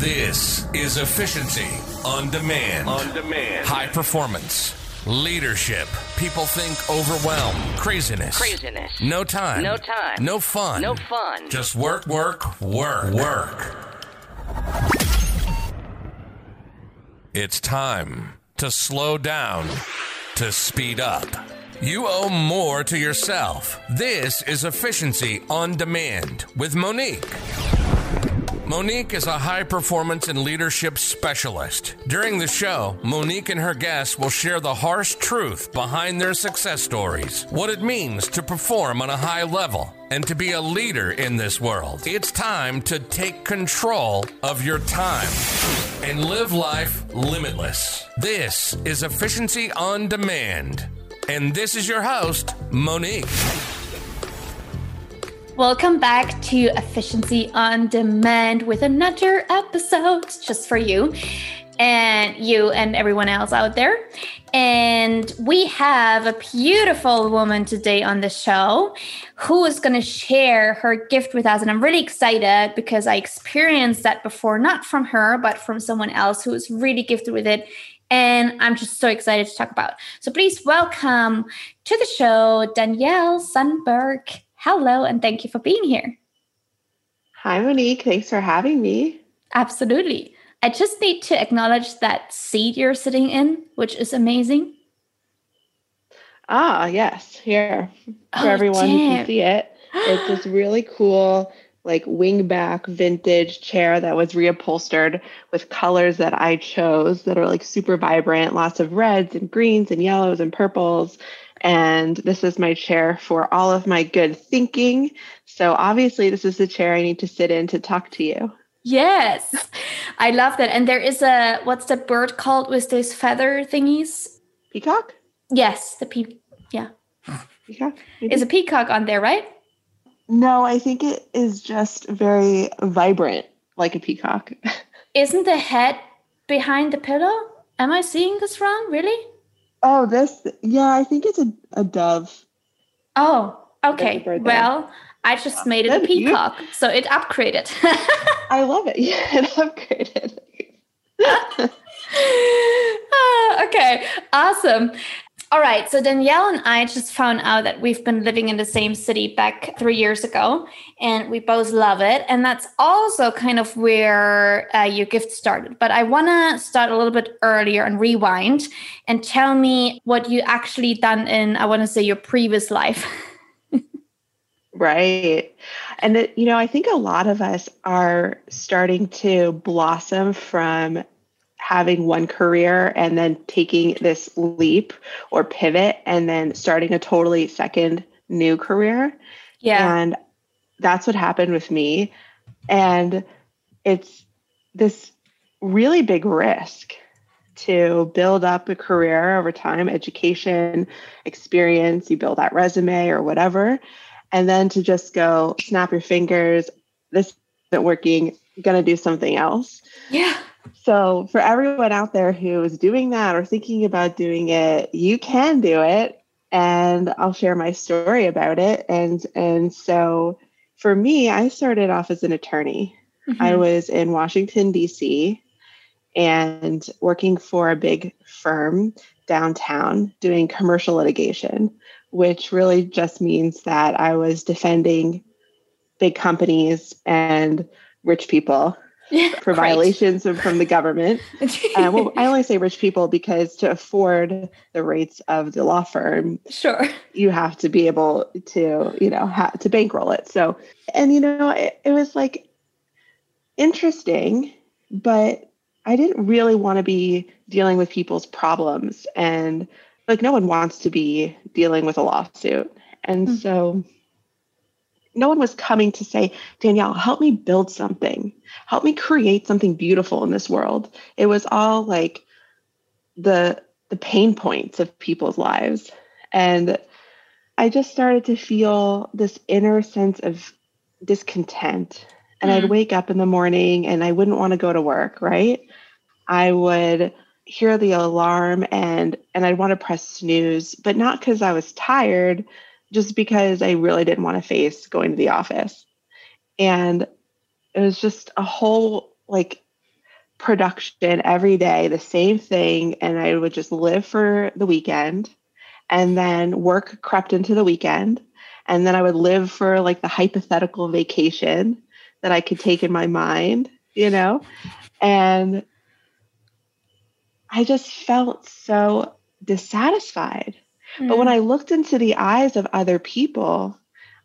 This is efficiency on demand. On demand. High performance. Leadership. People think overwhelm. Craziness. Craziness. No time. No time. No fun. No fun. Just work, work, work, work. It's time to slow down, to speed up. You owe more to yourself. This is Efficiency on Demand with Monique. Monique is a high performance and leadership specialist. During the show, Monique and her guests will share the harsh truth behind their success stories, what it means to perform on a high level, and to be a leader in this world. It's time to take control of your time and live life limitless. This is Efficiency on Demand. And this is your host, Monique. Welcome back to Efficiency on Demand with another episode just for you and you and everyone else out there. And we have a beautiful woman today on the show who is going to share her gift with us. And I'm really excited because I experienced that before, not from her, but from someone else who is really gifted with it. And I'm just so excited to talk about. So please welcome to the show Danielle Sundberg. Hello, and thank you for being here. Hi, Monique. Thanks for having me. Absolutely. I just need to acknowledge that seat you're sitting in, which is amazing. Ah, yes, here for Oh, everyone who can see it. It's this really cool, like wingback vintage chair that was reupholstered with colors that I chose that are like super vibrant, lots of reds and greens and yellows and purples. And this is my chair for all of my good thinking. So obviously, this is the chair I need to sit in to talk to you. Yes, I love that. And there is a what's that bird called with those feather thingies? Peacock? Yes, the pe- yeah, Peacock? maybe? is a peacock on there, right? No, I think it is just very vibrant, like a peacock. Isn't the head behind the pillow? Am I seeing this wrong? Really? Oh, this, yeah, I think it's a, a dove. Oh, okay. Well, I just made it a you- peacock, so it upgraded. I love it. Yeah, it upgraded. Ah, okay, awesome. All right, so Danielle and I just found out that we've been living in the same city back three years ago, and we both love it. And that's also kind of where uh, your gift started. But I want to start a little bit earlier and rewind and tell me what you actually done in, I want to say, your previous life. Right. And, it, you know, I think a lot of us are starting to blossom from having one career and then taking this leap or pivot and then starting a totally second new career. yeah. And that's what happened with me. And it's this really big risk to build up a career over time, education, experience, you build that resume or whatever. And then to just go snap your fingers, this isn't working, gonna do something else. Yeah. So, for everyone out there who is doing that or thinking about doing it, you can do it. And I'll share my story about it. And and so for me, I started off as an attorney. I Mhm. was in Washington, D.C., and working for a big firm downtown doing commercial litigation, which really just means that I was defending big companies and rich people. For violations from the government. Uh, well, I only say rich people because to afford the rates of the law firm, sure. you have to be able to, you know, ha- to bankroll it. So, and you know, it, it was like interesting, but I didn't really want to be dealing with people's problems, and like no one wants to be dealing with a lawsuit, and Mhm. so no one was coming to say, Danielle, help me build something, help me create something beautiful in this world. It was all like the the pain points of people's lives, and I just started to feel this inner sense of discontent. And Mm. I'd wake up in the morning and I wouldn't want to go to work, right? I would hear the alarm and and I'd want to press snooze, but not because I was tired, just because I really didn't want to face going to the office. And it was just a whole like production every day, the same thing, and I would just live for the weekend. And then work crept into the weekend. And then I would live for like the hypothetical vacation that I could take in my mind, you know? And I just felt so dissatisfied. Mm. But when hmm. I looked into the eyes of other people,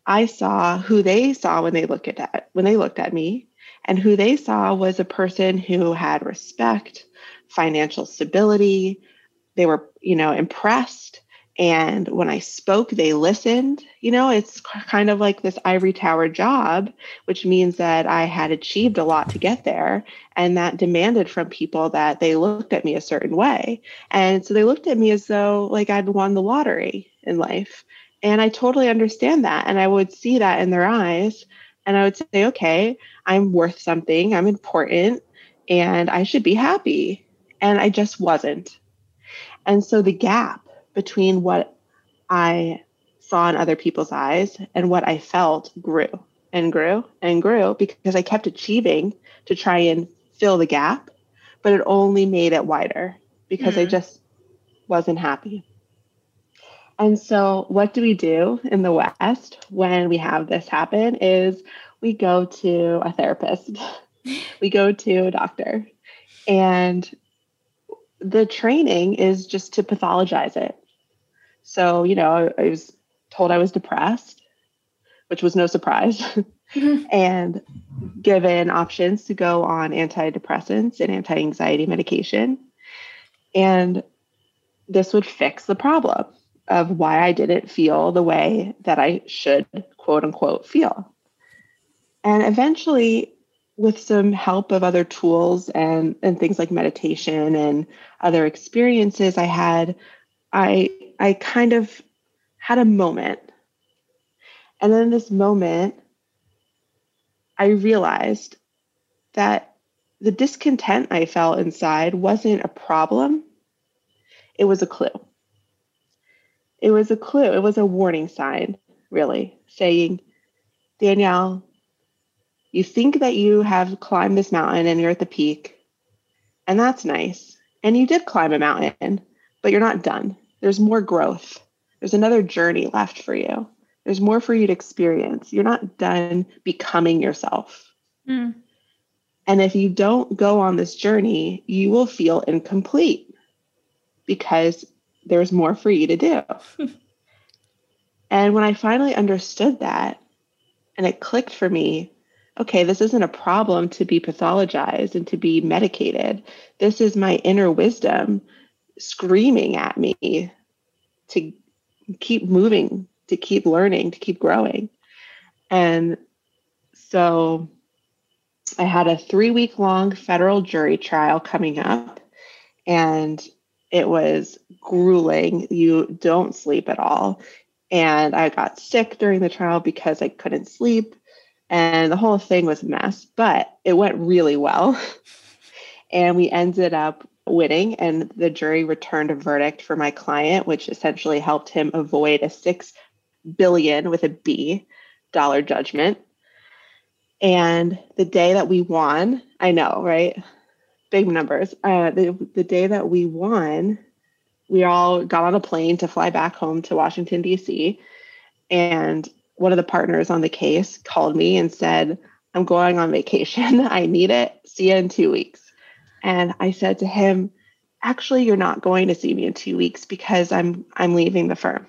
I saw who they saw when they looked at when they looked at me, and who they saw was a person who had respect, financial stability. They were, you know, impressed and when I spoke, they listened. You know, it's kind of like this ivory tower job, which means that I had achieved a lot to get there. And that demanded from people that they looked at me a certain way. And so they looked at me as though like I'd won the lottery in life. And I totally understand that. And I would see that in their eyes. And I would say, okay, I'm worth something, I'm important, and I should be happy. And I just wasn't. And so the gap between what I saw in other people's eyes and what I felt grew and grew and grew because I kept achieving to try and fill the gap, but it only made it wider because mm. I just wasn't happy. And so, what do we do in the West when we have this happen? Is we go to a therapist, we go to a doctor, and the training is just to pathologize it. So, you know, I was told I was depressed, which was no surprise, mm-hmm. and given options to go on antidepressants and anti anxiety medication. And this would fix the problem of why I didn't feel the way that I should, quote unquote, feel. And eventually, with some help of other tools and, and things like meditation and other experiences I had, I I kind of had a moment. And then this moment, I realized that the discontent I felt inside wasn't a problem, it was a clue. It was a clue, it was a warning sign, really, saying, Danielle, you think that you have climbed this mountain and you're at the peak, and that's nice. And you did climb a mountain, but you're not done. There's more growth. There's another journey left for you. There's more for you to experience. You're not done becoming yourself. Mm. And if you don't go on this journey, you will feel incomplete because there's more for you to do. and when I finally understood that and it clicked for me, okay, this isn't a problem to be pathologized and to be medicated. This is my inner wisdom screaming at me to keep moving, to keep learning, to keep growing. And so I had a three week long federal jury trial coming up, and it was grueling. You don't sleep at all. And I got sick during the trial because I couldn't sleep. And the whole thing was a mess, but it went really well. and we ended up winning and the jury returned a verdict for my client which essentially helped him avoid a 6 billion with a b dollar judgment. And the day that we won i know right? Big numbers. Uh, the, the day that we won we all got on a plane to fly back home to washington d.c and one of the partners on the case called me and said i'm going on vacation. I need it. See you in two weeks and I said to him, actually you're not going to see me in 2 weeks because I'm I'm leaving the firm.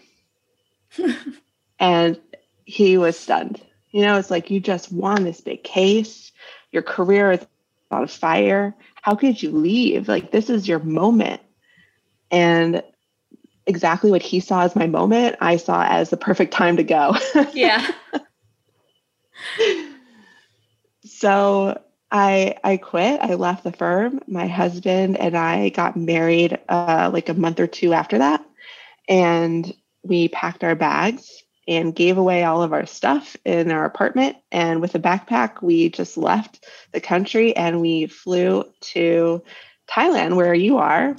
and he was stunned. You know, it's like you just won this big case. Your career is on fire. How could you leave? Like this is your moment. And exactly what he saw as my moment, I saw as the perfect time to go. yeah. so I I quit. I left the firm. My husband and I got married uh, like a month or two after that, and we packed our bags and gave away all of our stuff in our apartment. And with a backpack, we just left the country and we flew to Thailand, where you are,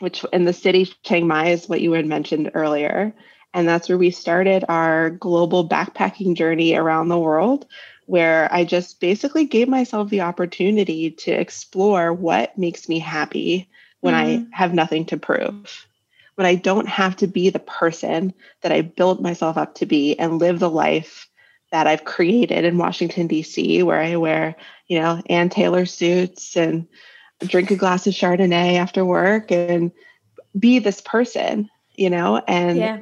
which in the city Chiang Mai is what you had mentioned earlier. And that's where we started our global backpacking journey around the world where I just basically gave myself the opportunity to explore what makes me happy when mm-hmm. I have nothing to prove. When I don't have to be the person that I built myself up to be and live the life that I've created in Washington, D.C., where I wear, you know, Ann Taylor suits and drink a glass of Chardonnay after work and be this person, you know, and yeah.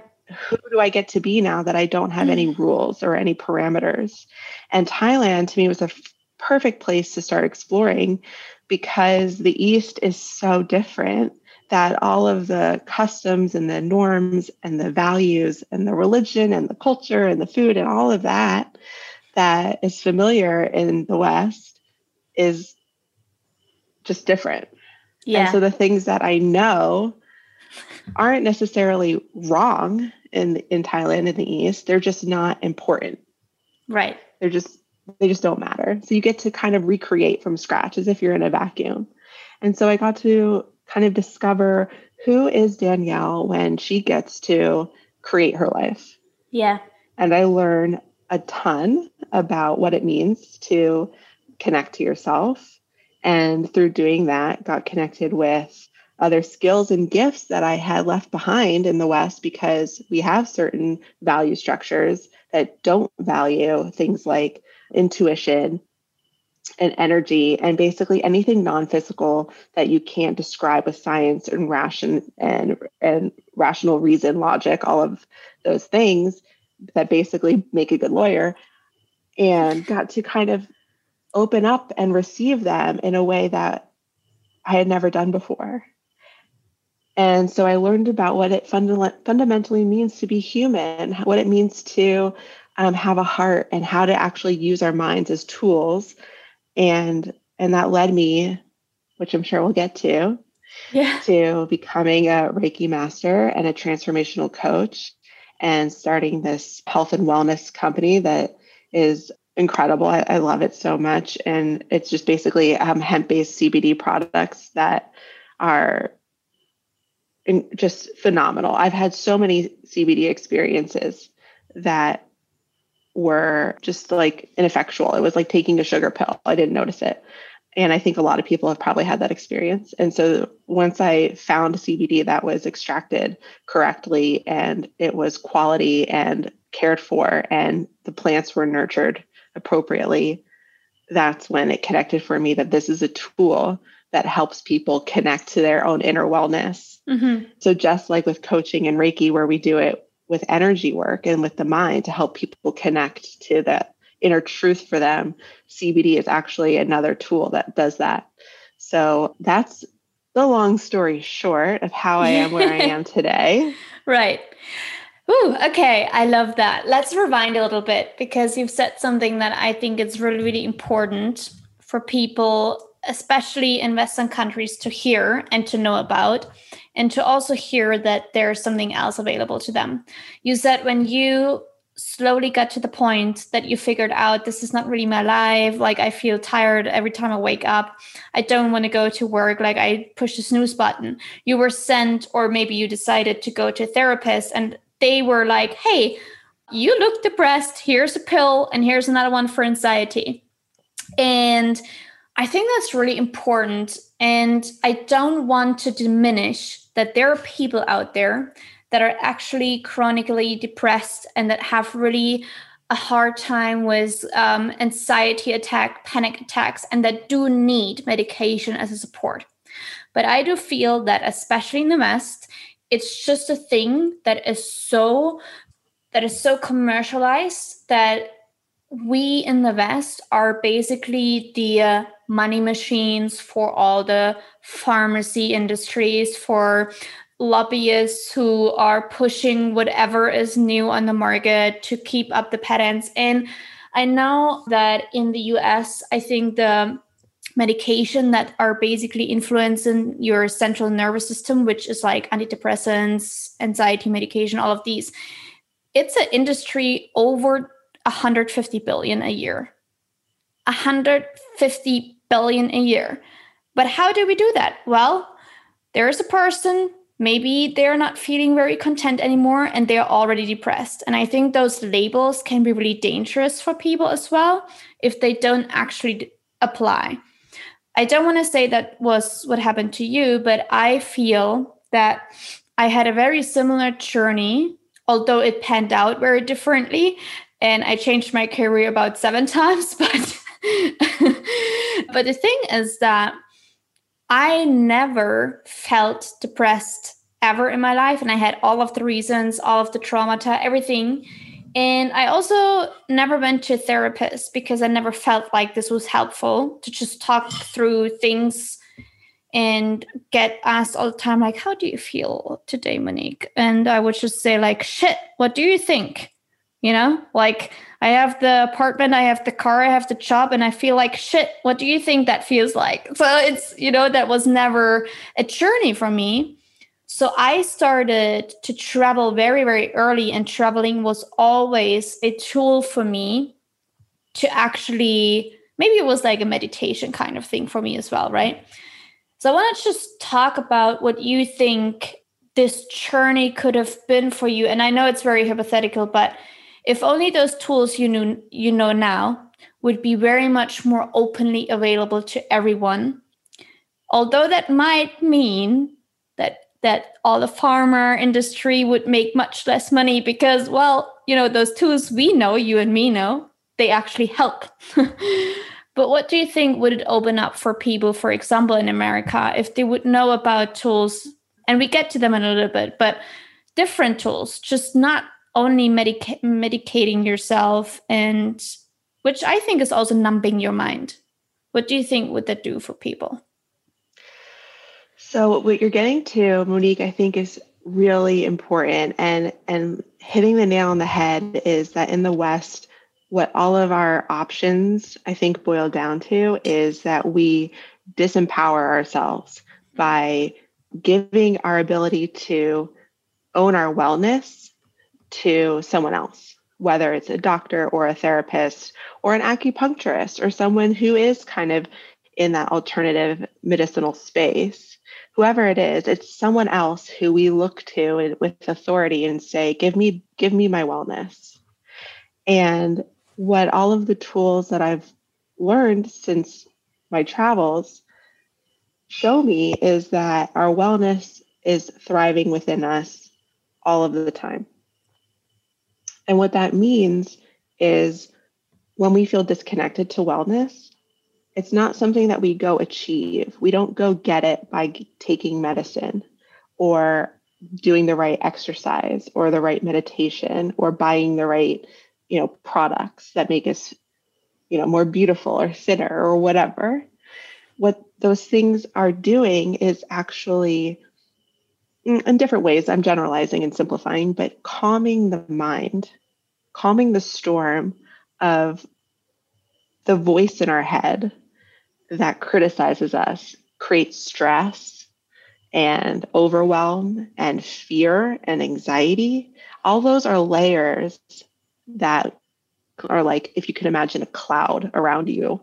who do I get to be now that I don't have any mm. rules or any parameters? And Thailand to me was a f- perfect place to start exploring because the East is so different that all of the customs and the norms and the values and the religion and the culture and the food and all of that that is familiar in the West is just different. Yeah. And so the things that I know aren't necessarily wrong in in Thailand in the East. They're just not important. Right. They're just they just don't matter. So you get to kind of recreate from scratch as if you're in a vacuum. And so I got to kind of discover who is Danielle when she gets to create her life. Yeah. And I learn a ton about what it means to connect to yourself. And through doing that, got connected with other skills and gifts that I had left behind in the West because we have certain value structures that don't value things like intuition and energy and basically anything non-physical that you can't describe with science and ration and and rational reason logic all of those things that basically make a good lawyer and got to kind of open up and receive them in a way that I had never done before. And so I learned about what it funda- fundamentally means to be human, what it means to um, have a heart, and how to actually use our minds as tools. And and that led me, which I'm sure we'll get to, yeah. to becoming a Reiki master and a transformational coach, and starting this health and wellness company that is incredible. I, I love it so much, and it's just basically um, hemp-based CBD products that are just phenomenal. I've had so many CBD experiences that were just like ineffectual. It was like taking a sugar pill. I didn't notice it. And I think a lot of people have probably had that experience. And so once I found CBD that was extracted correctly and it was quality and cared for and the plants were nurtured appropriately, that's when it connected for me that this is a tool that helps people connect to their own inner wellness. Mm-hmm. So, just like with coaching and Reiki, where we do it with energy work and with the mind to help people connect to that inner truth for them, CBD is actually another tool that does that. So, that's the long story short of how I am where I am today. Right. Ooh, okay, I love that. Let's rewind a little bit because you've said something that I think is really, really important for people especially in Western countries, to hear and to know about, and to also hear that there's something else available to them. You said when you slowly got to the point that you figured out this is not really my life. Like i feel tired every time i wake up. I don't want to go to work. Like i push the snooze button. You were sent or maybe you decided to go to a therapist and they were like hey you look depressed. Here's a pill and here's another one for anxiety. And I think that's really important. And I don't want to diminish that there are people out there that are actually chronically depressed and that have really a hard time with um, anxiety attack, panic attacks, and that do need medication as a support. But I do feel that, especially in the West, it's just a thing that is so that is so commercialized that we in the West are basically the uh, money machines for all the pharmacy industries, for lobbyists who are pushing whatever is new on the market to keep up the patents. And I know that in the US, I think the medication that are basically influencing your central nervous system, which is like antidepressants, anxiety medication, all of these, it's an industry over 150 billion a year. 150 billion a year. But how do we do that? Well, there is a person maybe they're not feeling very content anymore and they're already depressed. And I think those labels can be really dangerous for people as well if they don't actually apply. I don't want to say that was what happened to you, but I feel that I had a very similar journey, although it panned out very differently. And I changed my career about seven times. But but the thing is that I never felt depressed ever in my life. And I had all of the reasons, all of the traumata, everything. And I also never went to a therapist because I never felt like this was helpful to just talk through things and get asked all the time, like, how do you feel today, Monique? And I would just say, like, shit, what do you think? You know, like I have the apartment, I have the car, I have the job, and I feel like shit. What do you think that feels like? So it's, you know, that was never a journey for me. So I started to travel very, very early, and traveling was always a tool for me to actually, maybe it was like a meditation kind of thing for me as well, right? So I want to just talk about what you think this journey could have been for you. And I know it's very hypothetical, but if only those tools you know you know now would be very much more openly available to everyone. Although that might mean that that all the pharma industry would make much less money because, well, you know, those tools we know, you and me know, they actually help. but what do you think would it open up for people, for example, in America, if they would know about tools? And we get to them in a little bit, but different tools, just not only medica- medicating yourself and which I think is also numbing your mind. What do you think would that do for people? So what you're getting to, Monique, I think is really important and and hitting the nail on the head is that in the West, what all of our options I think boil down to is that we disempower ourselves by giving our ability to own our wellness to someone else, whether it's a doctor or a therapist or an acupuncturist or someone who is kind of in that alternative medicinal space. Whoever it is it's someone else who we look to with authority and say give me give me my wellness. And what all of the tools that i've learned since my travels show me is that our wellness is thriving within us all of the time and what that means is when we feel disconnected to wellness it's not something that we go achieve. We don't go get it by taking medicine or doing the right exercise or the right meditation or buying the right, you know, products that make us, you know, more beautiful or thinner or whatever. What those things are doing is actually in different ways, I'm generalizing and simplifying, but calming the mind, calming the storm of the voice in our head that criticizes us creates stress and overwhelm and fear and anxiety. All those are layers that are like, if you can imagine a cloud around you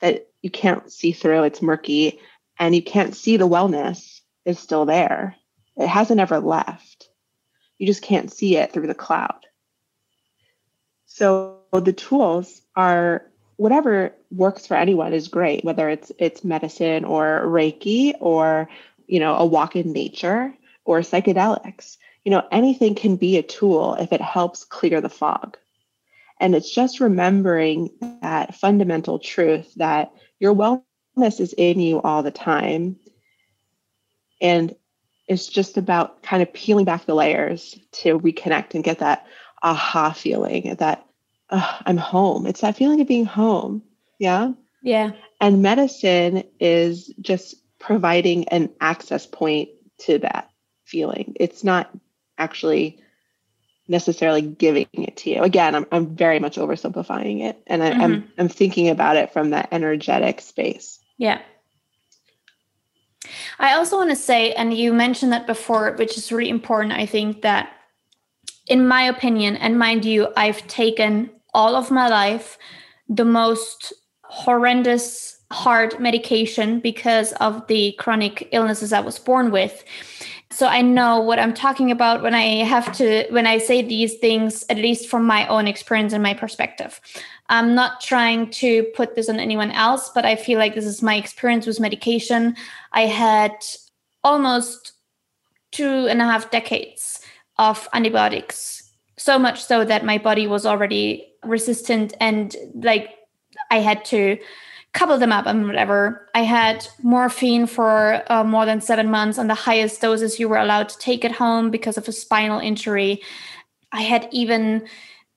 that you can't see through, it's murky, and you can't see the wellness is still there. It hasn't ever left. You just can't see it through the cloud. So the tools are whatever works for anyone is great, whether it's it's medicine or Reiki or you know a walk in nature or psychedelics. You know, anything can be a tool if it helps clear the fog. And it's just remembering that fundamental truth that your wellness is in you all the time. And it's just about kind of peeling back the layers to reconnect and get that aha feeling, that I'm home. It's that feeling of being home. Yeah. Yeah. And medicine is just providing an access point to that feeling. It's not actually necessarily giving it to you. Again, I'm, I'm very much oversimplifying it and I, mm-hmm. I'm, I'm thinking about it from that energetic space. Yeah. I also want to say, and you mentioned that before, which is really important. I think that, in my opinion, and mind you, I've taken all of my life the most horrendous hard medication because of the chronic illnesses I was born with. So I know what I'm talking about when I have to when I say these things at least from my own experience and my perspective. I'm not trying to put this on anyone else, but I feel like this is my experience with medication. I had almost two and a half decades of antibiotics, so much so that my body was already resistant and like I had to couple them up and whatever. I had morphine for uh, more than seven months on the highest doses you were allowed to take at home because of a spinal injury. I had even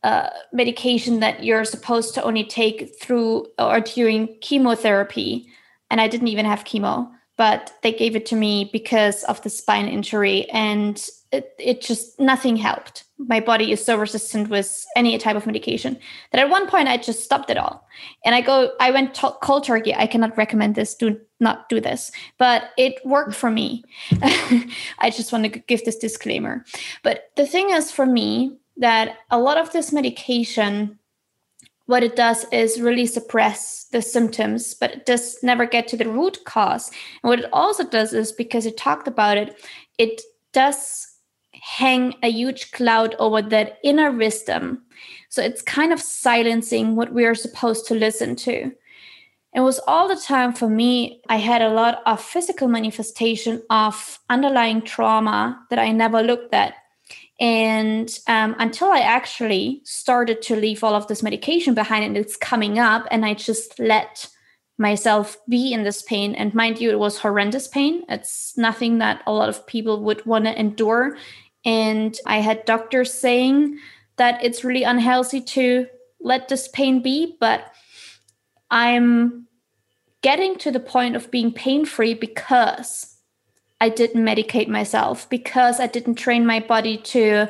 uh, medication that you're supposed to only take through or during chemotherapy. And I didn't even have chemo, but they gave it to me because of the spine injury. And it, it just, nothing helped. My body is so resistant with any type of medication that at one point I just stopped it all. And I go, I went to- cold turkey. I cannot recommend this. Do not do this, but it worked for me. I just want to give this disclaimer. But the thing is, for me, that a lot of this medication what it does is really suppress the symptoms, but it does never get to the root cause. And what it also does is because it talked about it, it does hang a huge cloud over that inner wisdom. So it's kind of silencing what we are supposed to listen to. It was all the time for me. I had a lot of physical manifestation of underlying trauma that I never looked at. And um, until I actually started to leave all of this medication behind and it's coming up, and I just let myself be in this pain. And mind you, it was horrendous pain. It's nothing that a lot of people would want to endure. And I had doctors saying that it's really unhealthy to let this pain be, but I'm getting to the point of being pain free because I didn't medicate myself because I didn't train my body to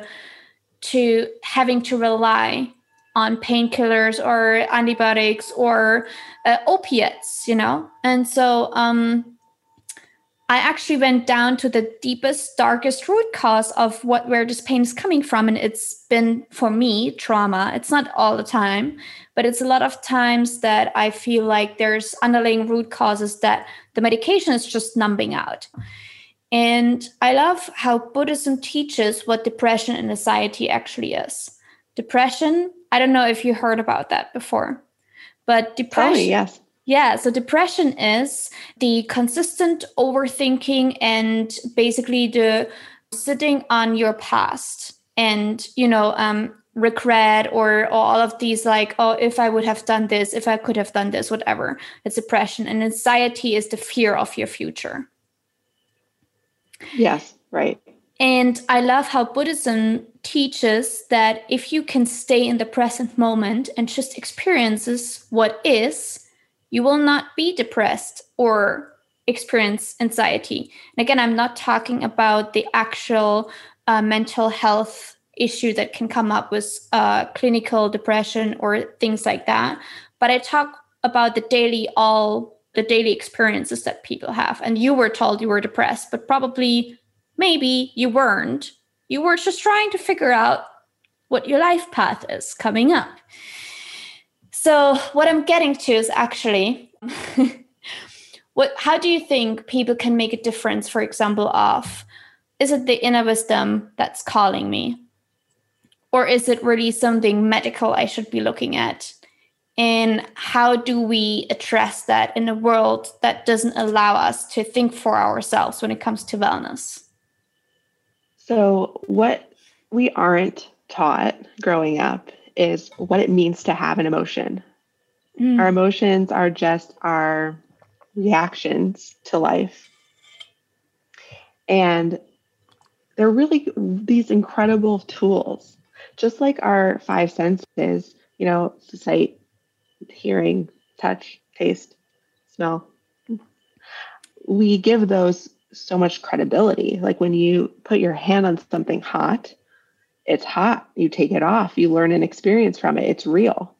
to having to rely on painkillers or antibiotics or uh, opiates, you know. And so um, I actually went down to the deepest, darkest root cause of what where this pain is coming from, and it's been for me trauma. It's not all the time, but it's a lot of times that I feel like there's underlying root causes that the medication is just numbing out. And I love how Buddhism teaches what depression and anxiety actually is. Depression, I don't know if you heard about that before, but oh, depression. Oh, yes. Yeah, so depression is the consistent overthinking and basically the sitting on your past and, you know, um, regret or, or all of these like, oh, if I would have done this, if I could have done this, whatever. It's depression. And anxiety is the fear of your future. Yes, right. And I love how Buddhism teaches that if you can stay in the present moment and just experiences what is, you will not be depressed or experience anxiety. And again, I'm not talking about the actual uh, mental health issue that can come up with uh, clinical depression or things like that, but I talk about the daily all the daily experiences that people have. And you were told you were depressed, but probably, maybe you weren't. You were just trying to figure out what your life path is coming up. So, what I'm getting to is actually what how do you think people can make a difference for example of is it the inner wisdom that's calling me or is it really something medical I should be looking at and how do we address that in a world that doesn't allow us to think for ourselves when it comes to wellness? So, what we aren't taught growing up is what it means to have an emotion. Mm. Our emotions are just our reactions to life. And they're really these incredible tools, just like our five senses, you know, sight, hearing, touch, taste, smell. We give those so much credibility. Like when you put your hand on something hot, it's hot. You take it off, you learn an experience from it, it's real.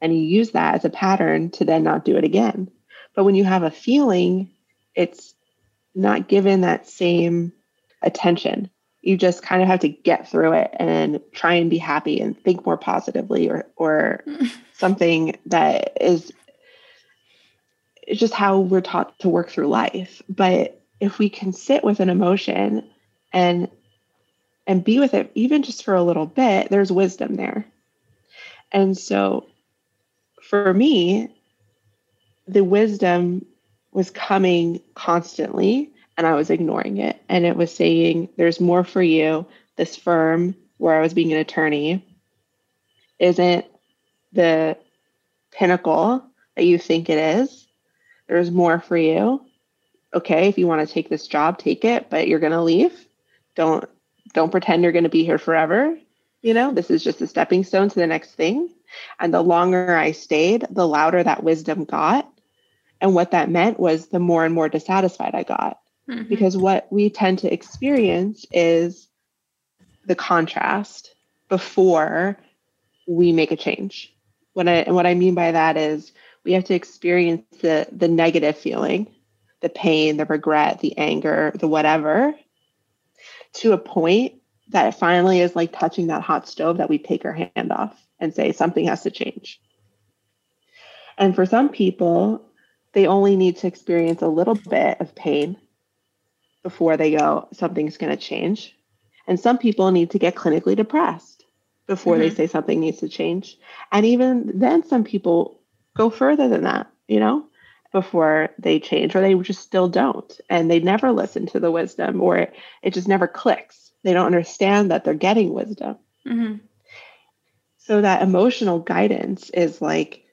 And you use that as a pattern to then not do it again. But when you have a feeling, it's not given that same attention. You just kind of have to get through it and try and be happy and think more positively or or something that is it's just how we're taught to work through life. But if we can sit with an emotion and and be with it even just for a little bit, there's wisdom there. And so for me, the wisdom was coming constantly and I was ignoring it. And it was saying, There's more for you. This firm where I was being an attorney isn't the pinnacle that you think it is. There's more for you. Okay, if you want to take this job, take it, but you're going to leave. Don't don't pretend you're going to be here forever. You know, this is just a stepping stone to the next thing. And the longer I stayed, the louder that wisdom got. And what that meant was the more and more dissatisfied I got. Mm-hmm. Because what we tend to experience is the contrast before we make a change. What I and what I mean by that is we have to experience the the negative feeling, the pain, the regret, the anger, the whatever, to a point that it finally is like touching that hot stove that we take our hand off and say something has to change. And for some people, they only need to experience a little bit of pain before they go, something's going to change. And some people need to get clinically depressed before mm-hmm. they say something needs to change. And even then, some people go further than that, you know, before they change, or they just still don't. And they never listen to the wisdom, or it just never clicks. They don't understand that they're getting wisdom. Mm-hmm. So that emotional guidance is like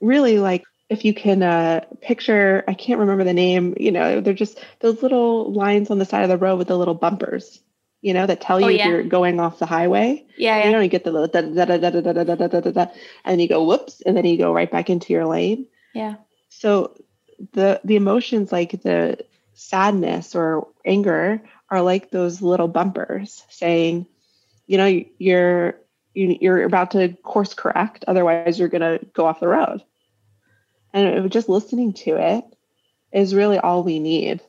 really like if you can uh, picture, I can't remember the name, you know, they're just those little lines on the side of the road with the little bumpers, you know, that tell you oh, yeah. if you're going off the highway. Yeah. yeah. You know, you get the little da da da da da da da da da da da, and you go whoops, and then you go right back into your lane. Yeah. So the the emotions like the sadness or anger are like those little bumpers saying, you know, you're you're about to course correct, otherwise you're going to go off the road and just listening to it is really all we need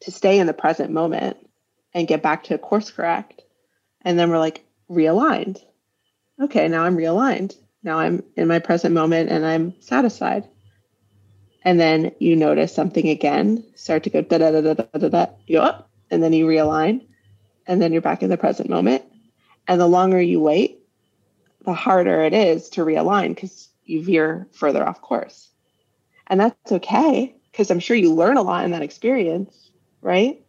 to stay in the present moment and get back to course correct. And then we're like realigned. Okay, now I'm realigned. Now I'm in my present moment and I'm satisfied. And then you notice something again, start to go da da da da da da da, you up, and then you realign, and then you're back in the present moment. And the longer you wait, the harder it is to realign because you veer further off course. And that's okay because I'm sure you learn a lot in that experience, right?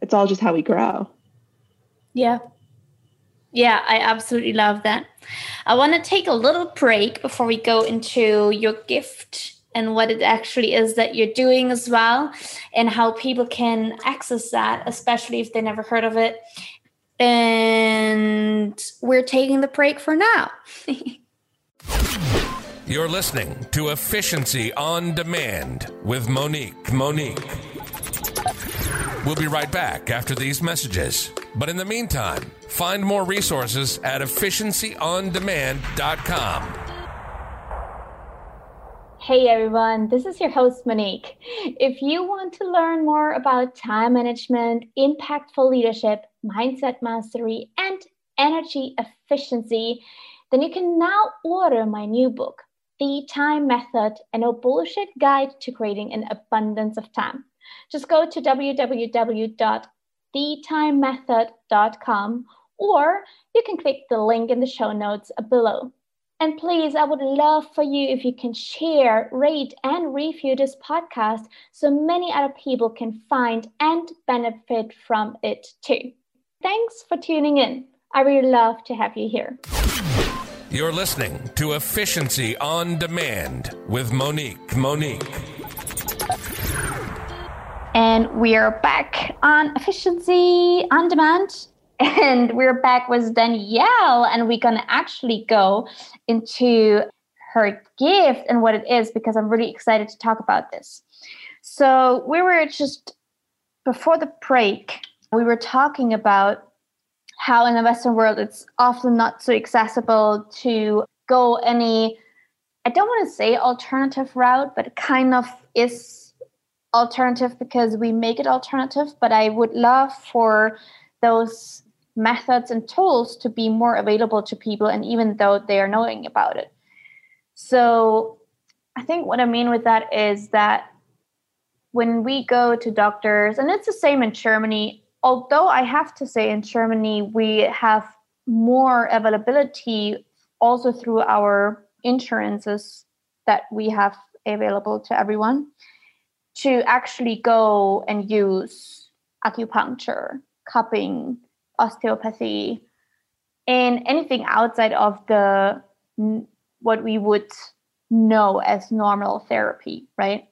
It's all just how we grow. Yeah. Yeah, I absolutely love that. I want to take a little break before we go into your gift and what it actually is that you're doing as well, and how people can access that, especially if they never heard of it. And we're taking the break for now. You're listening to Efficiency on Demand with Monique. Monique. We'll be right back after these messages. But in the meantime, find more resources at efficiencyondemand.com. Hey everyone, this is your host Monique. If you want to learn more about time management, impactful leadership, mindset mastery, and energy efficiency, then you can now order my new book, The Time Method, a no bullshit guide to creating an abundance of time. Just go to www.thetimemethod.com or you can click the link in the show notes below. And please, I would love for you if you can share, rate, and review this podcast so many other people can find and benefit from it too. Thanks for tuning in. I really love to have you here. You're listening to Efficiency on Demand with Monique. Monique. And we are back on Efficiency on Demand. And we're back with Danielle, and we're going to actually go into her gift and what it is because I'm really excited to talk about this. So, we were just before the break, we were talking about how in the Western world it's often not so accessible to go any, I don't want to say alternative route, but kind of is alternative because we make it alternative. But I would love for those methods and tools to be more available to people, and even though they are knowing about it. So I think what I mean with that is that when we go to doctors, and it's the same in Germany, although I have to say in Germany, we have more availability also through our insurances that we have available to everyone to actually go and use acupuncture, cupping, osteopathy, and anything outside of the what we would know as normal therapy, right?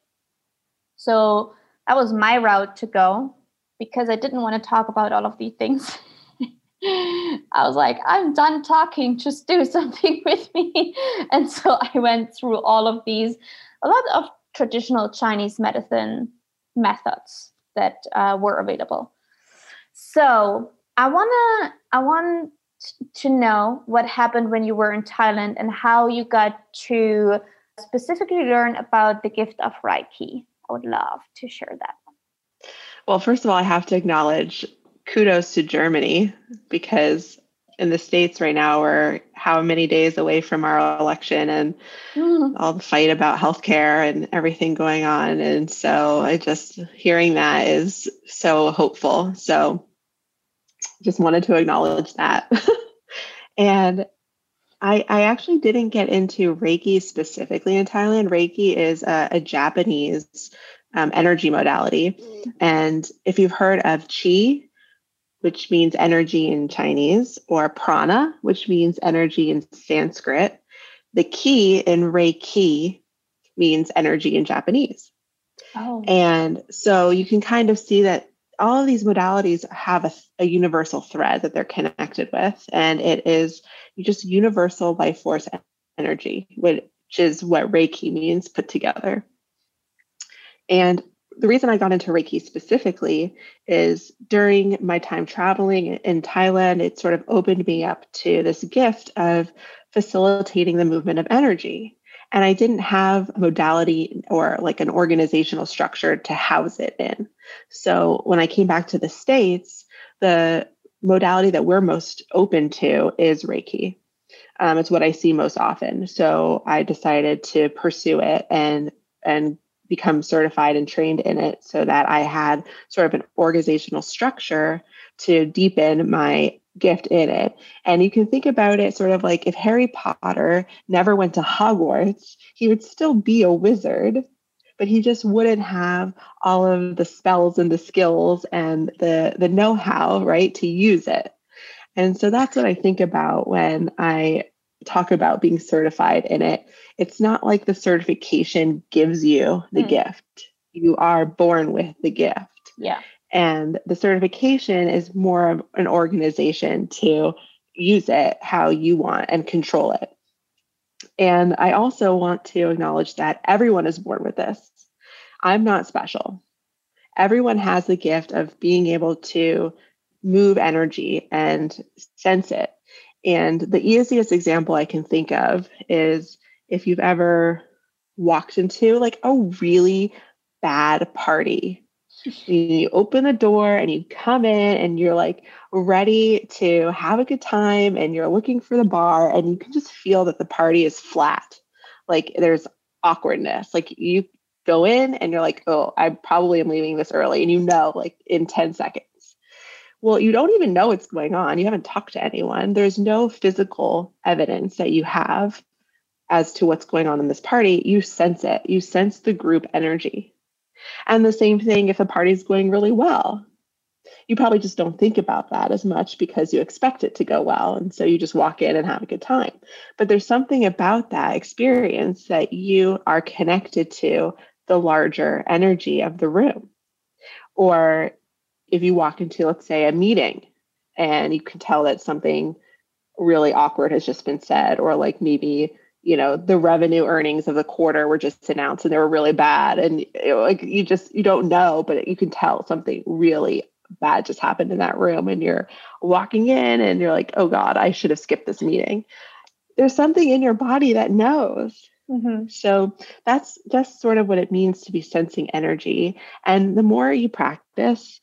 So that was my route to go because I didn't want to talk about all of these things. I was like, I'm done talking, just do something with me. And so I went through all of these, a lot of traditional Chinese medicine methods that uh, were available. So I wanna, I want to know what happened when you were in Thailand and how you got to specifically learn about the gift of Reiki. I would love to share that. Well, first of all, I have to acknowledge kudos to Germany because in the States right now, we're how many days away from our election and mm. all the fight about healthcare and everything going on. And so I just hearing that is so hopeful. So just wanted to acknowledge that. and I, I actually didn't get into Reiki specifically in Thailand. Reiki is a, a Japanese um, energy modality. And if you've heard of Qi, which means energy in Chinese, or prana, which means energy in Sanskrit, the ki in Reiki means energy in Japanese. Oh. And so you can kind of see that all of these modalities have a, a, universal thread that they're connected with, and it is just universal life force energy, which is what Reiki means put together. And the reason I got into Reiki specifically is during my time traveling in Thailand, it sort of opened me up to this gift of facilitating the movement of energy. And I didn't have a modality or like an organizational structure to house it in. So when I came back to the States, the modality that we're most open to is Reiki. Um, it's what I see most often. So I decided to pursue it and and become certified and trained in it so that I had sort of an organizational structure to deepen my gift in it. And you can think about it sort of like if Harry Potter never went to Hogwarts, he would still be a wizard, but he just wouldn't have all of the spells and the skills and the the know-how, right, to use it. And so that's what I think about when I talk about being certified in it. It's not like the certification gives you the mm. gift. You are born with the gift. Yeah. And the certification is more of an organization to use it how you want and control it. And I also want to acknowledge that everyone is born with this. I'm not special. Everyone has the gift of being able to move energy and sense it and the easiest example I can think of is if you've ever walked into like a really bad party. you open the door and you come in and you're like ready to have a good time and you're looking for the bar and you can just feel that the party is flat. Like there's awkwardness. Like you go in and you're like, oh, I probably am leaving this early. And you know, like in 10 seconds well, you don't even know what's going on. You haven't talked to anyone. There's no physical evidence that you have as to what's going on in this party. You sense it, you sense the group energy. And the same thing if a party's going really well. You probably just don't think about that as much because you expect it to go well. And so you just walk in and have a good time. But there's something about that experience that you are connected to the larger energy of the room. Or if you walk into, let's say, a meeting and you can tell that something really awkward has just been said, or like maybe you know the revenue earnings of the quarter were just announced and they were really bad and it, like you just you don't know but you can tell something really bad just happened in that room and you're walking in and you're like oh god i should have skipped this meeting. There's something in your body that knows. Mm-hmm. so that's just sort of what it means to be sensing energy. And the more you practice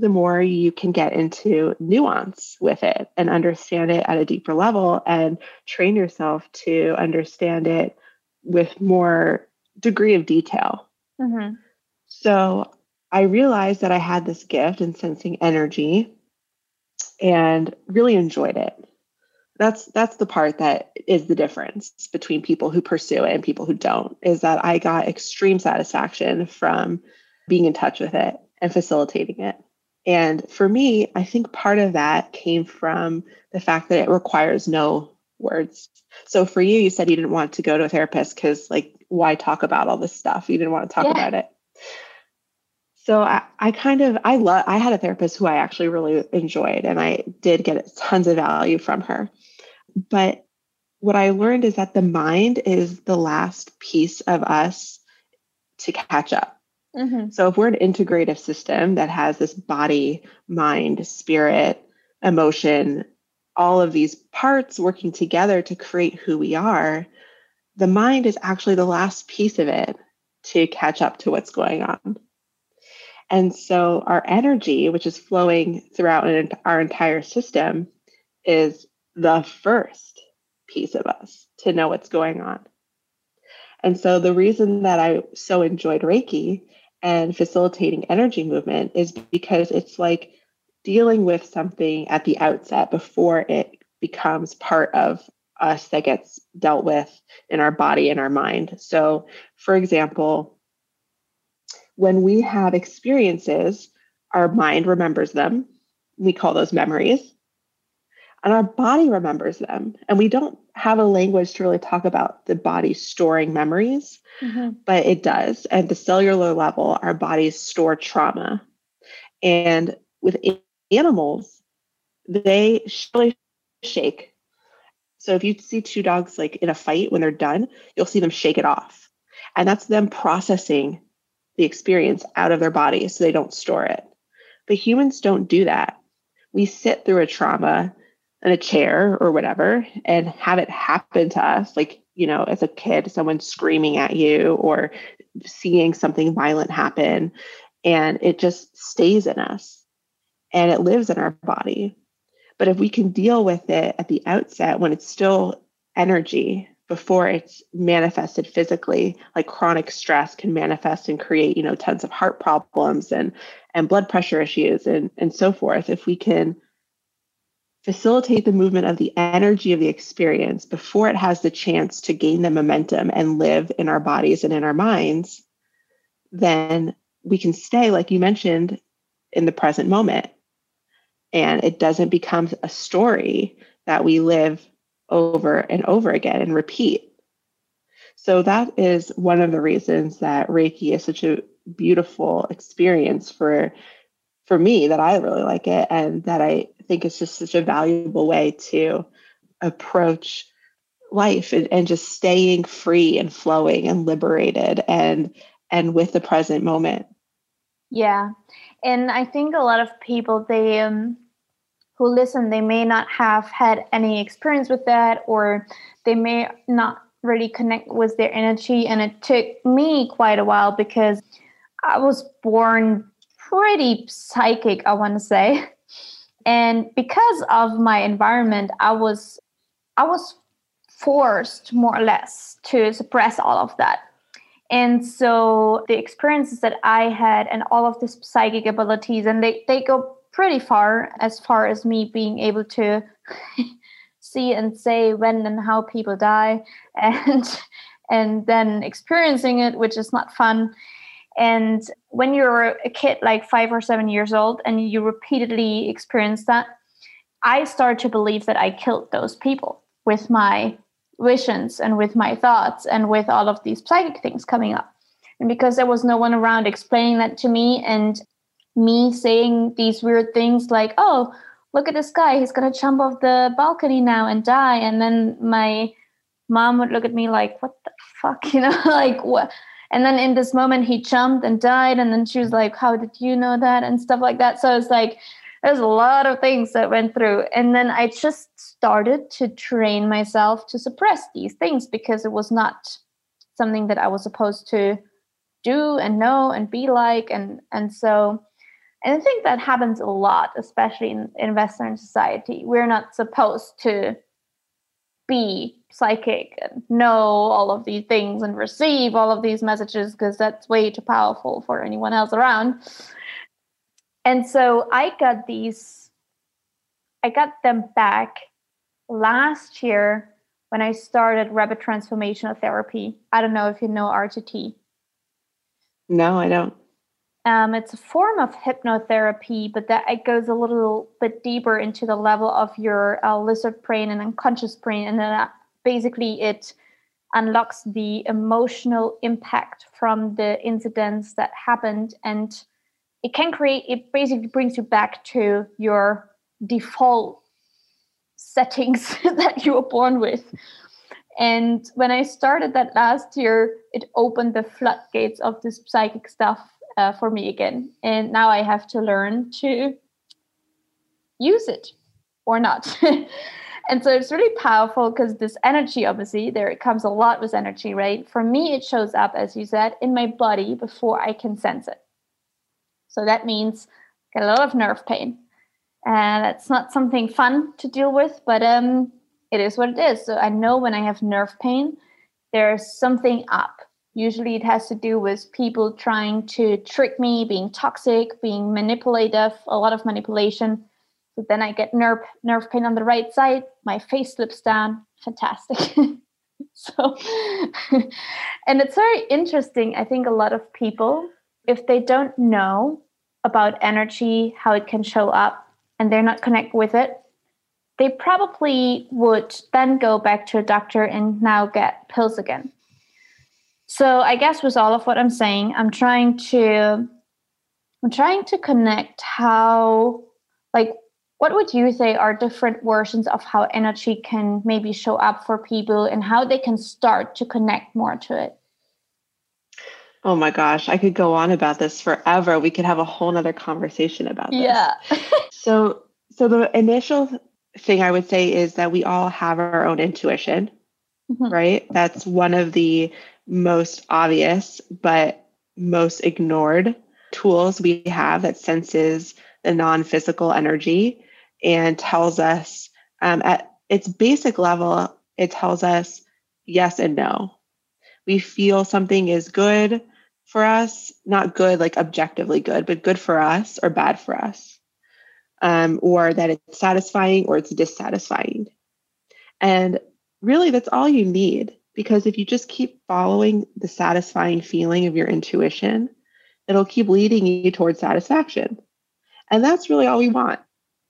the more you can get into nuance with it and understand it at a deeper level and train yourself to understand it with more degree of detail. Mm-hmm. So I realized that I had this gift in sensing energy and really enjoyed it. That's that's the part that is the difference between people who pursue it and people who don't is that I got extreme satisfaction from being in touch with it and facilitating it. And for me, I think part of that came from the fact that it requires no words. So for you, you said you didn't want to go to a therapist because, like, why talk about all this stuff? You didn't want to talk yeah. about it. So I, I kind of I love I had a therapist who I actually really enjoyed and I did get tons of value from her. But what I learned is that the mind is the last piece of us to catch up. Mm-hmm. So if we're an integrative system that has this body, mind, spirit, emotion, all of these parts working together to create who we are, the mind is actually the last piece of it to catch up to what's going on. And so our energy, which is flowing throughout our entire system, is the first piece of us to know what's going on. And so the reason that I so enjoyed Reiki and facilitating energy movement is because it's like dealing with something at the outset before it becomes part of us that gets dealt with in our body and our mind. So, for example, when we have experiences, our mind remembers them. We call those memories. And our body remembers them. And we don't have a language to really talk about the body storing memories, mm-hmm. but it does. At the cellular level, our bodies store trauma. And with animals, they really shake. So if you see two dogs like in a fight when they're done, you'll see them shake it off. And that's them processing the experience out of their body so they don't store it. But humans don't do that. We sit through a trauma in a chair or whatever and have it happen to us like you know as a kid someone screaming at you or seeing something violent happen and it just stays in us and it lives in our body. But if we can deal with it at the outset when it's still energy before it's manifested physically like chronic stress can manifest and create you know tons of heart problems and and blood pressure issues and and so forth if we can facilitate the movement of the energy of the experience before it has the chance to gain the momentum and live in our bodies and in our minds then we can stay like you mentioned in the present moment and it doesn't become a story that we live over and over again and repeat. So that is one of the reasons that Reiki is such a beautiful experience for for me that I really like it and that I think it's just such a valuable way to approach life and, and just staying free and flowing and liberated and and with the present moment. Yeah. And I think a lot of people they um who listen, they may not have had any experience with that, or they may not really connect with their energy. And it took me quite a while because I was born pretty psychic, I want to say. And because of my environment, I was I was forced more or less to suppress all of that. And so the experiences that I had and all of these psychic abilities, and they, they go pretty far as far as me being able to see and say when and how people die and and then experiencing it which is not fun and when you're a kid like 5 or 7 years old and you repeatedly experience that i start to believe that i killed those people with my visions and with my thoughts and with all of these psychic things coming up and because there was no one around explaining that to me and me saying these weird things like, oh, look at this guy, he's gonna jump off the balcony now and die. And then my mom would look at me like, what the fuck, you know, like what? And then in this moment, he jumped and died. And then she was like, how did you know that? And stuff like that. So it's like, there's a lot of things that went through. And then I just started to train myself to suppress these things because it was not something that I was supposed to do and know and be like. And, and so and I think that happens a lot, especially in, in Western society. We're not supposed to be psychic and know all of these things and receive all of these messages because that's way too powerful for anyone else around. And so I got these, I got them back last year when I started rapid transformational therapy. I don't know if you know RTT. No, I don't. Um, it's a form of hypnotherapy, but that it goes a little bit deeper into the level of your uh, lizard brain and unconscious brain, and then uh, basically it unlocks the emotional impact from the incidents that happened, and it can create. It basically brings you back to your default settings that you were born with. And when I started that last year, it opened the floodgates of this psychic stuff uh, for me again. And now I have to learn to use it or not. and so it's really powerful because this energy, obviously, there it comes a lot with energy, right? For me, it shows up, as you said, in my body before I can sense it. So that means I get a lot of nerve pain. And that's not something fun to deal with, but um, it is what it is. So I know when I have nerve pain, there's something up Usually it has to do with people trying to trick me, being toxic, being manipulative, a lot of manipulation. So then I get nerve nerve pain on the right side, my face slips down. Fantastic. so and it's very interesting. I think a lot of people, if they don't know about energy, how it can show up, and they're not connect with it, they probably would then go back to a doctor and now get pills again so I guess with all of what I'm saying, I'm trying to I'm trying to connect how like what would you say are different versions of how energy can maybe show up for people and how they can start to connect more to it? Oh my gosh, I could go on about this forever. We could have a whole nother conversation about this. Yeah. so so the initial thing I would say is that we all have our own intuition, mm-hmm. right? That's one of the most obvious but most ignored tools we have that senses the non-physical energy and tells us um, at its basic level it tells us yes and no. We feel something is good for us not good like objectively good but good for us or bad for us um, or that it's satisfying or it's dissatisfying. And really that's all you need because if you just keep following the satisfying feeling of your intuition, it'll keep leading you towards satisfaction. And that's really all we want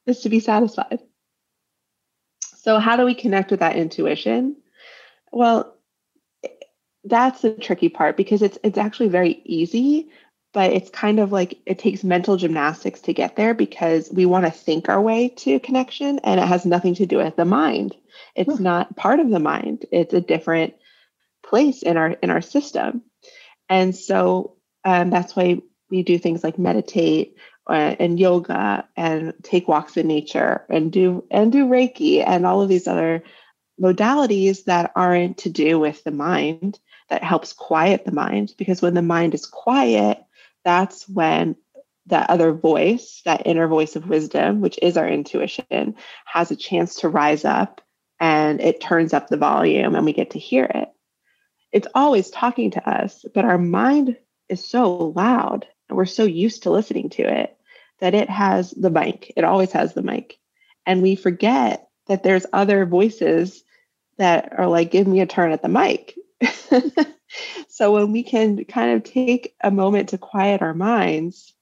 is to be satisfied. So, how do we connect with that intuition? Well, that's the tricky part because it's it's actually very easy, but it's kind of like it takes mental gymnastics to get there because we want to think our way to connection and it has nothing to do with the mind. It's hmm. not part of the mind. It's a different place in our in our system. And so um, that's why we do things like meditate uh, and yoga and take walks in nature and do and do Reiki and all of these other modalities that aren't to do with the mind that helps quiet the mind because when the mind is quiet that's when that other voice that inner voice of wisdom which is our intuition has a chance to rise up and it turns up the volume and we get to hear it it's always talking to us, but our mind is so loud and we're so used to listening to it that it has the mic. It always has the mic. And we forget that there's other voices that are like, give me a turn at the mic. so when we can kind of take a moment to quiet our minds,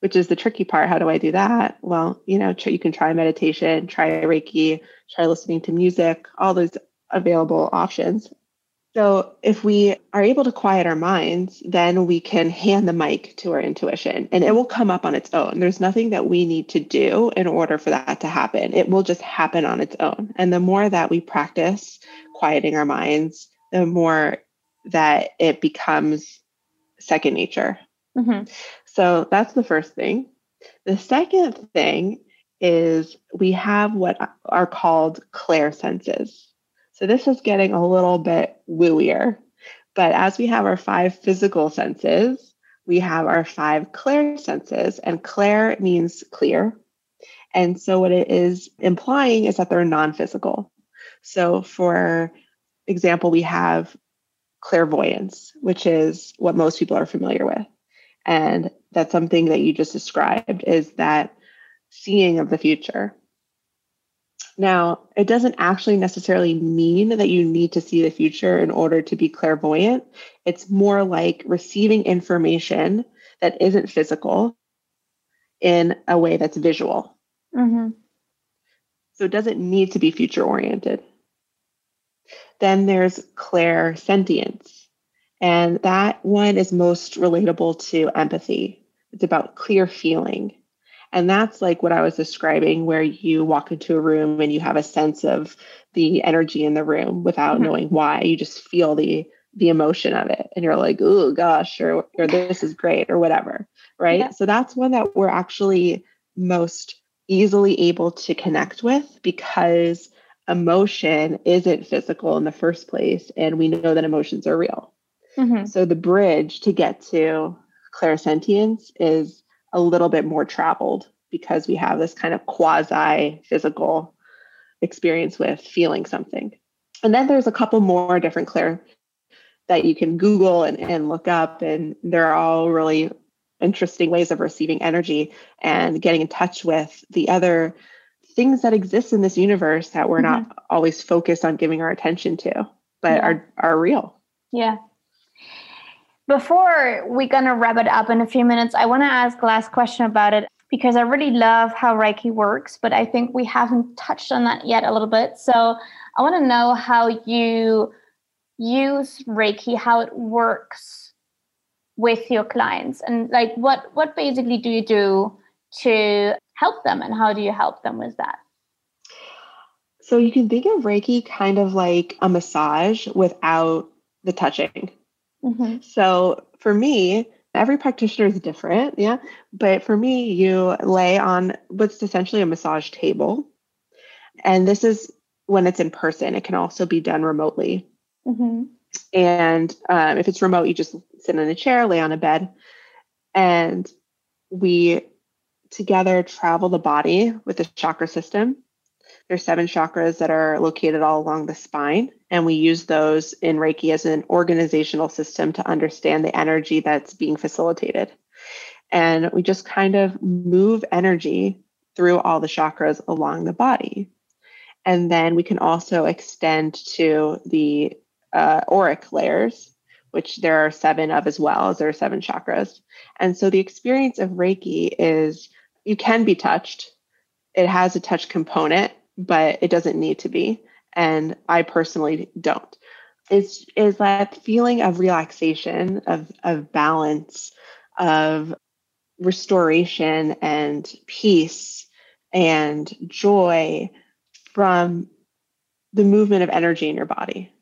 which is the tricky part, how do I do that? Well, you know, you can try meditation, try Reiki, try listening to music, all those available options. So, if we are able to quiet our minds, then we can hand the mic to our intuition and it will come up on its own. There's nothing that we need to do in order for that to happen. It will just happen on its own. And the more that we practice quieting our minds, the more that it becomes second nature. Mm-hmm. So, that's the first thing. The second thing is we have what are called clairsenses. So this is getting a little bit wooier. But as we have our five physical senses, we have our five clair senses, and clair means clear. And so what it is implying is that they're non physical. So, for example, we have clairvoyance, which is what most people are familiar with. And that's something that you just described is that seeing of the future. Now, it doesn't actually necessarily mean that you need to see the future in order to be clairvoyant. It's more like receiving information that isn't physical in a way that's visual. Mm-hmm. So it doesn't need to be future oriented. Then there's clairsentience. And that one is most relatable to empathy. It's about clear feeling. And that's like what I was describing, where you walk into a room and you have a sense of the energy in the room without mm-hmm. knowing why. You just feel the the emotion of it. And you're like, oh gosh, or, or this is great, or whatever. Right. Yeah. So that's one that we're actually most easily able to connect with because emotion isn't physical in the first place. And we know that emotions are real. Mm-hmm. So the bridge to get to clairsentience is a little bit more traveled because we have this kind of quasi physical experience with feeling something. And then there's a couple more different clair that you can Google and, and look up, and they're all really interesting ways of receiving energy and getting in touch with the other things that exist in this universe that we're mm-hmm. not always focused on giving our attention to, but yeah. are are real. Yeah. Before we're gonna wrap it up in a few minutes, I want to ask last question about it because I really love how Reiki works, but I think we haven't touched on that yet a little bit. So I want to know how you use Reiki, how it works with your clients, and like what what basically do you do to help them, and how do you help them with that? So you can think of Reiki kind of like a massage without the touching. Mm-hmm. So for me, every practitioner is different, yeah. But for me, you lay on what's essentially a massage table, and this is when it's in person. It can also be done remotely. Mm-hmm. And um, if it's remote, you just sit in a chair, lay on a bed, and we together travel the body with the chakra system. There's seven chakras that are located all along the spine, and we use those in Reiki as an organizational system to understand the energy that's being facilitated. And we just kind of move energy through all the chakras along the body. And then we can also extend to the uh, auric layers, which there are seven of as well, as there are seven chakras. And so the experience of Reiki is you can be touched. It has a touch component, but it doesn't need to be. And I personally don't. It's is that feeling of relaxation, of of balance, of restoration and peace and joy from the movement of energy in your body.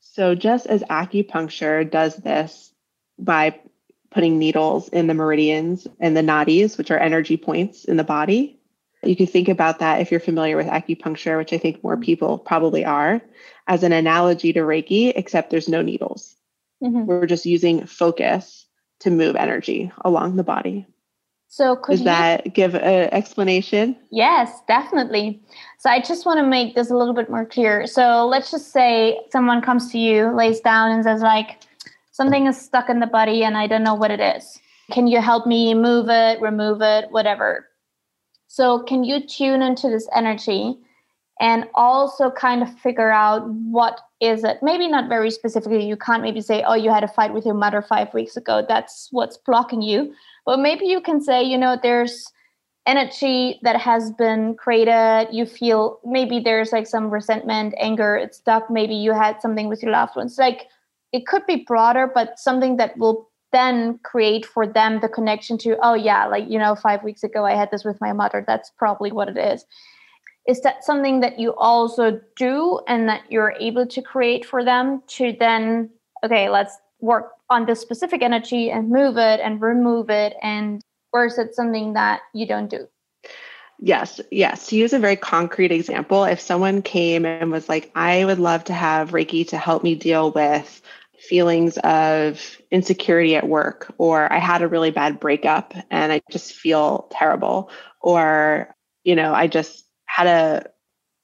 So, just as acupuncture does this by putting needles in the meridians and the nadis, which are energy points in the body, you can think about that if you're familiar with acupuncture, which I think more people probably are, as an analogy to Reiki, except there's no needles. Mm-hmm. We're just using focus to move energy along the body. So could Does you, that give an explanation? Yes, definitely. So I just want to make this a little bit more clear. So let's just say someone comes to you, lays down and says like something is stuck in the body and I don't know what it is. Can you help me move it, remove it, whatever? So can you tune into this energy and also kind of figure out what is it? Maybe not very specifically. You can't maybe say, "Oh, you had a fight with your mother 5 weeks ago. That's what's blocking you." But maybe you can say, you know, there's energy that has been created. You feel maybe there's like some resentment, anger, it's stuck. Maybe you had something with your loved ones. Like it could be broader, but something that will then create for them the connection to, oh, yeah, like, you know, five weeks ago I had this with my mother. That's probably what it is. Is that something that you also do and that you're able to create for them to then, okay, let's work on this specific energy and move it and remove it and or is it something that you don't do yes yes to use a very concrete example if someone came and was like i would love to have reiki to help me deal with feelings of insecurity at work or i had a really bad breakup and i just feel terrible or you know i just had a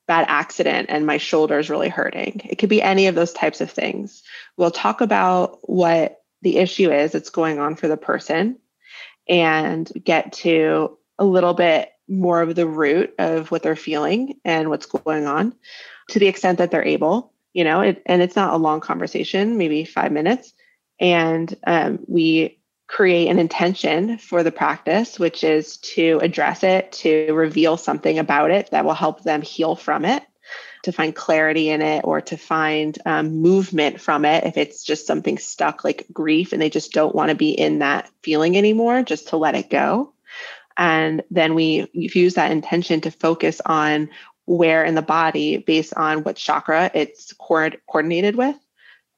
bad accident and my shoulder is really hurting. It could be any of those types of things. We'll talk about what the issue is that's going on for the person and get to a little bit more of the root of what they're feeling and what's going on to the extent that they're able, you know, it, and it's not a long conversation, maybe five minutes. And um, we create an intention for the practice, which is to address it, to reveal something about it that will help them heal from it, to find clarity in it, or to find um, movement from it. If it's just something stuck like grief and they just don't want to be in that feeling anymore, just to let it go. And then we use that intention to focus on where in the body based on what chakra it's coordinated with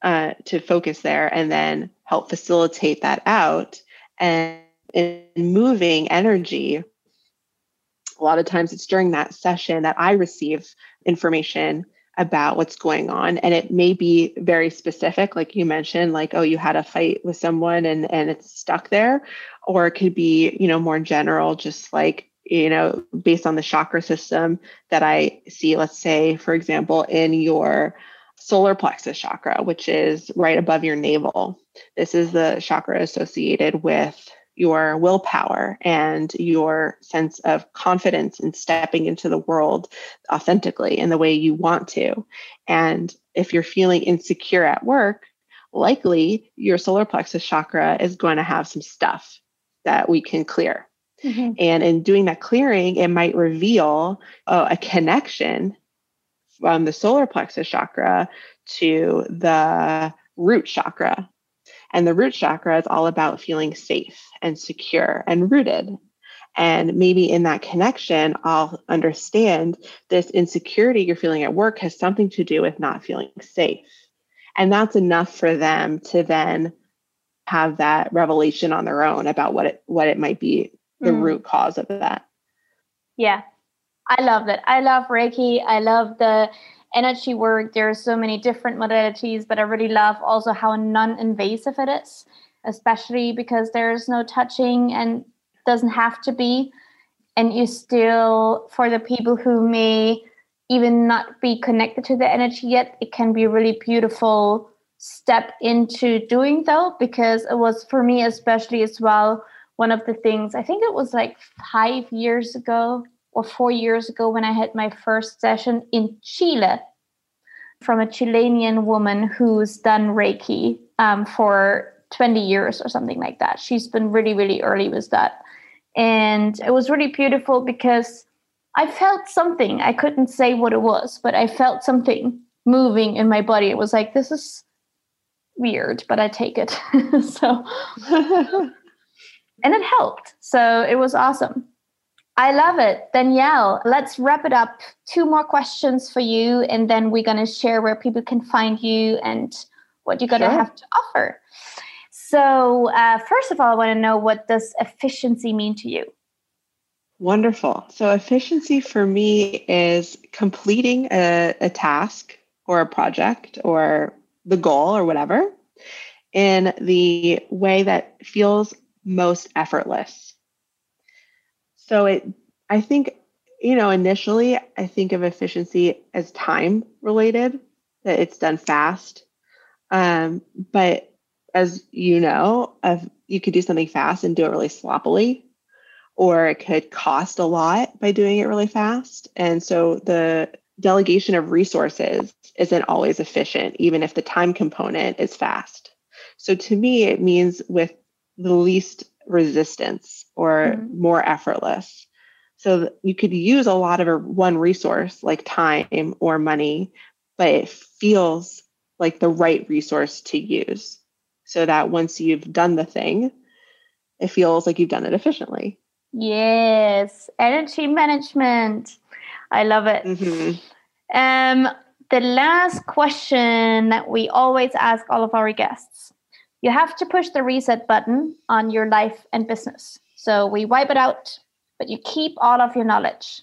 uh, to focus there and then help facilitate that out. And in moving energy, a lot of times it's during that session that I receive information about what's going on and it may be very specific like you mentioned like oh you had a fight with someone and and it's stuck there or it could be you know more general just like you know based on the chakra system that i see let's say for example in your solar plexus chakra, which is right above your navel. This is the chakra associated with your willpower and your sense of confidence in stepping into the world authentically in the way you want to. And if you're feeling insecure at work, likely your solar plexus chakra is going to have some stuff that we can clear. Mm-hmm. And in doing that clearing, it might reveal uh, a connection from the solar plexus chakra to the root chakra. And the root chakra is all about feeling safe and secure and rooted. And maybe in that connection, I'll understand this insecurity you're feeling at work has something to do with not feeling safe. And that's enough for them to then have that revelation on their own about what it what it might be the mm. root cause of that. Yeah, I love that. I love Reiki. I love the energy work. There are so many different modalities, but I really love also how non-invasive it is, especially because there's no touching and doesn't have to be. And you still, for the people who may even not be connected to the energy yet, it can be a really beautiful step into doing though, because it was for me especially as well one of the things I think it was like five years ago or four years ago when I had my first session in Chile from a Chilean woman who's done Reiki um, for 20 years or something like that. She's been really, really early with that. And it was really beautiful because I felt something. I couldn't say what it was, but I felt something moving in my body. It was like, this is weird, but I take it. so, and it helped. So it was awesome. I love it. Danielle, let's wrap it up. Two more questions for you, and then we're going to share where people can find you and what you're going to sure. have to offer. So, uh, first of all, I want to know what does efficiency mean to you? Wonderful. So, efficiency for me is completing a, a task or a project or the goal or whatever in the way that feels most effortless. So it, I think, you know, initially I think of efficiency as time related, that it's done fast. Um, but as you know, of you could do something fast and do it really sloppily, or it could cost a lot by doing it really fast. And so the delegation of resources isn't always efficient, even if the time component is fast. So to me, it means with the least resistance or mm-hmm. more effortless. So you could use a lot of a, one resource like time or money, but it feels like the right resource to use so that once you've done the thing, it feels like you've done it efficiently. Yes, energy management. I love it. Mm-hmm. Um, the last question that we always ask all of our guests you have to push the reset button on your life and business. So we wipe it out, but you keep all of your knowledge.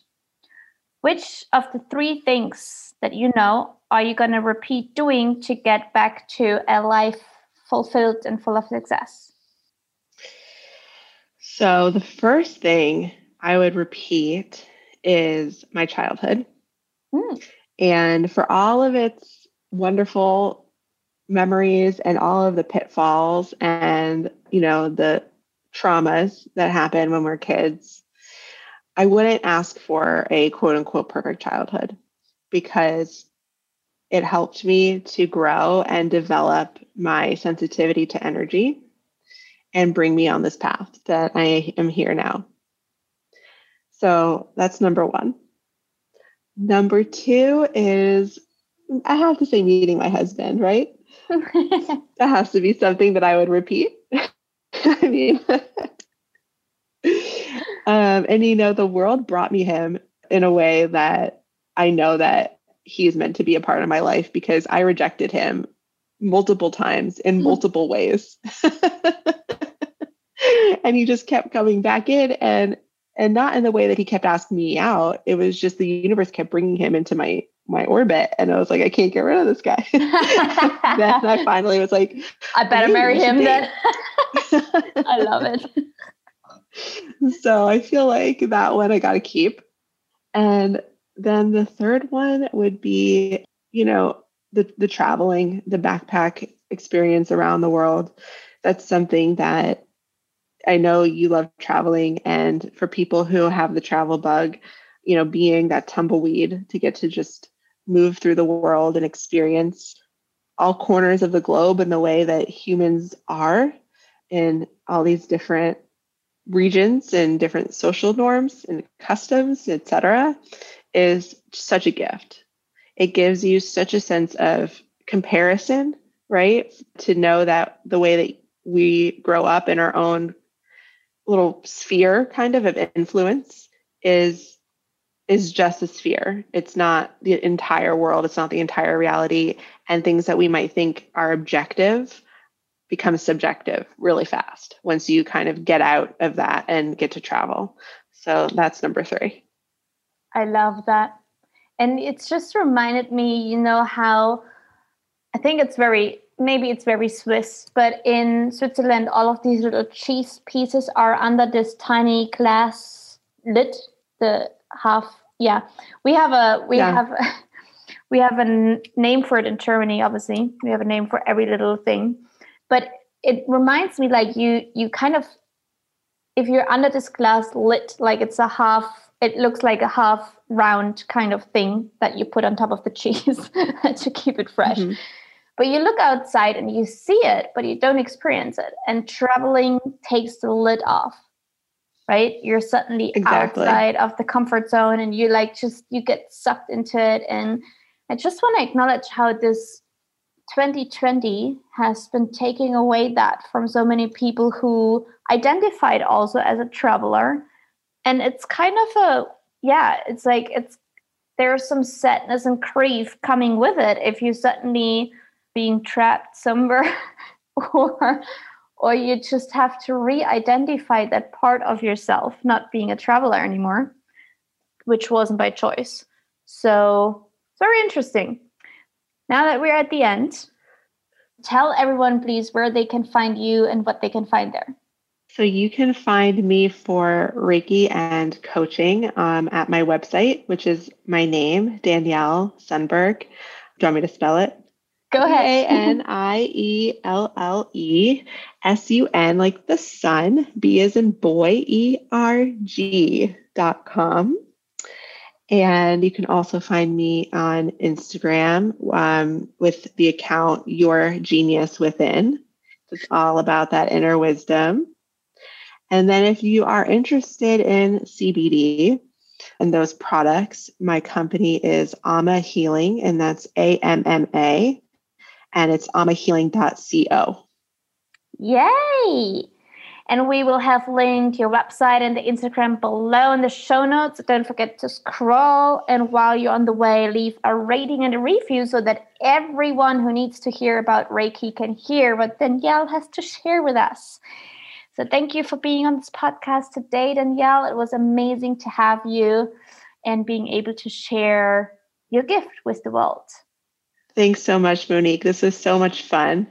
Which of the three things that you know are you going to repeat doing to get back to a life fulfilled and full of success? So, the first thing I would repeat is my childhood Mm. And for all of its wonderful memories and all of the pitfalls and, you know, the traumas that happen when we're kids, I wouldn't ask for a quote unquote perfect childhood because it helped me to grow and develop my sensitivity to energy and bring me on this path that I am here now. So that's number one. Number two is I have to say meeting my husband, right? That has to be something that I would repeat. I mean, um, and you know, the world brought me him in a way that I know that he's meant to be a part of my life because I rejected him multiple times in hmm. multiple ways. and he just kept coming back in and and not in the way that he kept asking me out. It was just the universe kept bringing him into my my orbit, and I was like, I can't get rid of this guy. then I finally was like, I better hey, marry him then. I love it. So I feel like that one I got to keep, and then the third one would be, you know, the the traveling, the backpack experience around the world. That's something that I know you love traveling, and for people who have the travel bug, you know, being that tumbleweed to get to just move through the world and experience all corners of the globe in the way that humans are in all these different regions and different social norms and customs, etc., is such a gift. It gives you such a sense of comparison, right? To know that the way that we grow up in our own little sphere kind of of influence is is just a sphere. It's not the entire world. It's not the entire reality. And things that we might think are objective become subjective really fast once you kind of get out of that and get to travel. So that's number three. I love that. And it's just reminded me you know how i think it's very maybe it's very Swiss, but in Switzerland, all of these little cheese pieces are under this tiny glass lid. The half, yeah, we have a we yeah. have a, we have a name for it in Germany. Obviously, we have a name for every little thing, but it reminds me like you you kind of if you're under this glass lid, like it's a half. It looks like a half round kind of thing that you put on top of the cheese to keep it fresh. Mm-hmm but you look outside and you see it, but you don't experience it. And traveling takes the lid off, right? You're suddenly exactly. outside of the comfort zone and you like just, you get sucked into it. And I just want to acknowledge how this 2020 has been taking away that from so many people who identified also as a traveler. And it's kind of a, yeah, it's like, it's, there's some sadness and grief coming with it if you suddenly being trapped somewhere or or you just have to re-identify that part of yourself not being a traveler anymore which wasn't by choice so it's very interesting now that we're at the end tell everyone please where they can find you and what they can find there so you can find me for Reiki and coaching um, at my website, which is my name, Danielle Sunberg. Do you want me to spell it? Go ahead. A N I E L L E S U N, like the sun, B is in boy, E R G dot com. And you can also find me on Instagram um, with the account Your Genius Within. It's all about that inner wisdom. And then if you are interested in CBD and those products, my company is AMMA Healing, and that's A M M A and it's ammahealing.co. Yay! And we will have linked your website and the Instagram below in the show notes. Don't forget to scroll. And while you're on the way, leave a rating and a review so that everyone who needs to hear about Reiki can hear what Danielle has to share with us. So thank you for being on this podcast today, Danielle. It was amazing to have you and being able to share your gift with the world. Thanks so much, Monique. This was so much fun.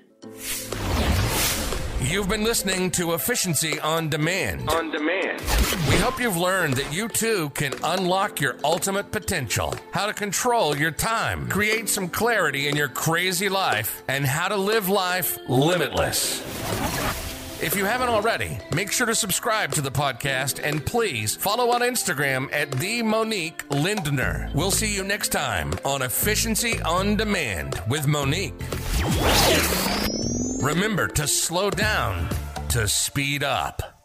You've been listening to Efficiency on Demand. On demand. We hope you've learned that you too can unlock your ultimate potential, how to control your time, create some clarity in your crazy life, and how to live life limitless. If you haven't already, make sure to subscribe to the podcast and please follow on Instagram at the Monique Lindner. We'll see you next time on Efficiency on Demand with Monique. Remember to slow down to speed up.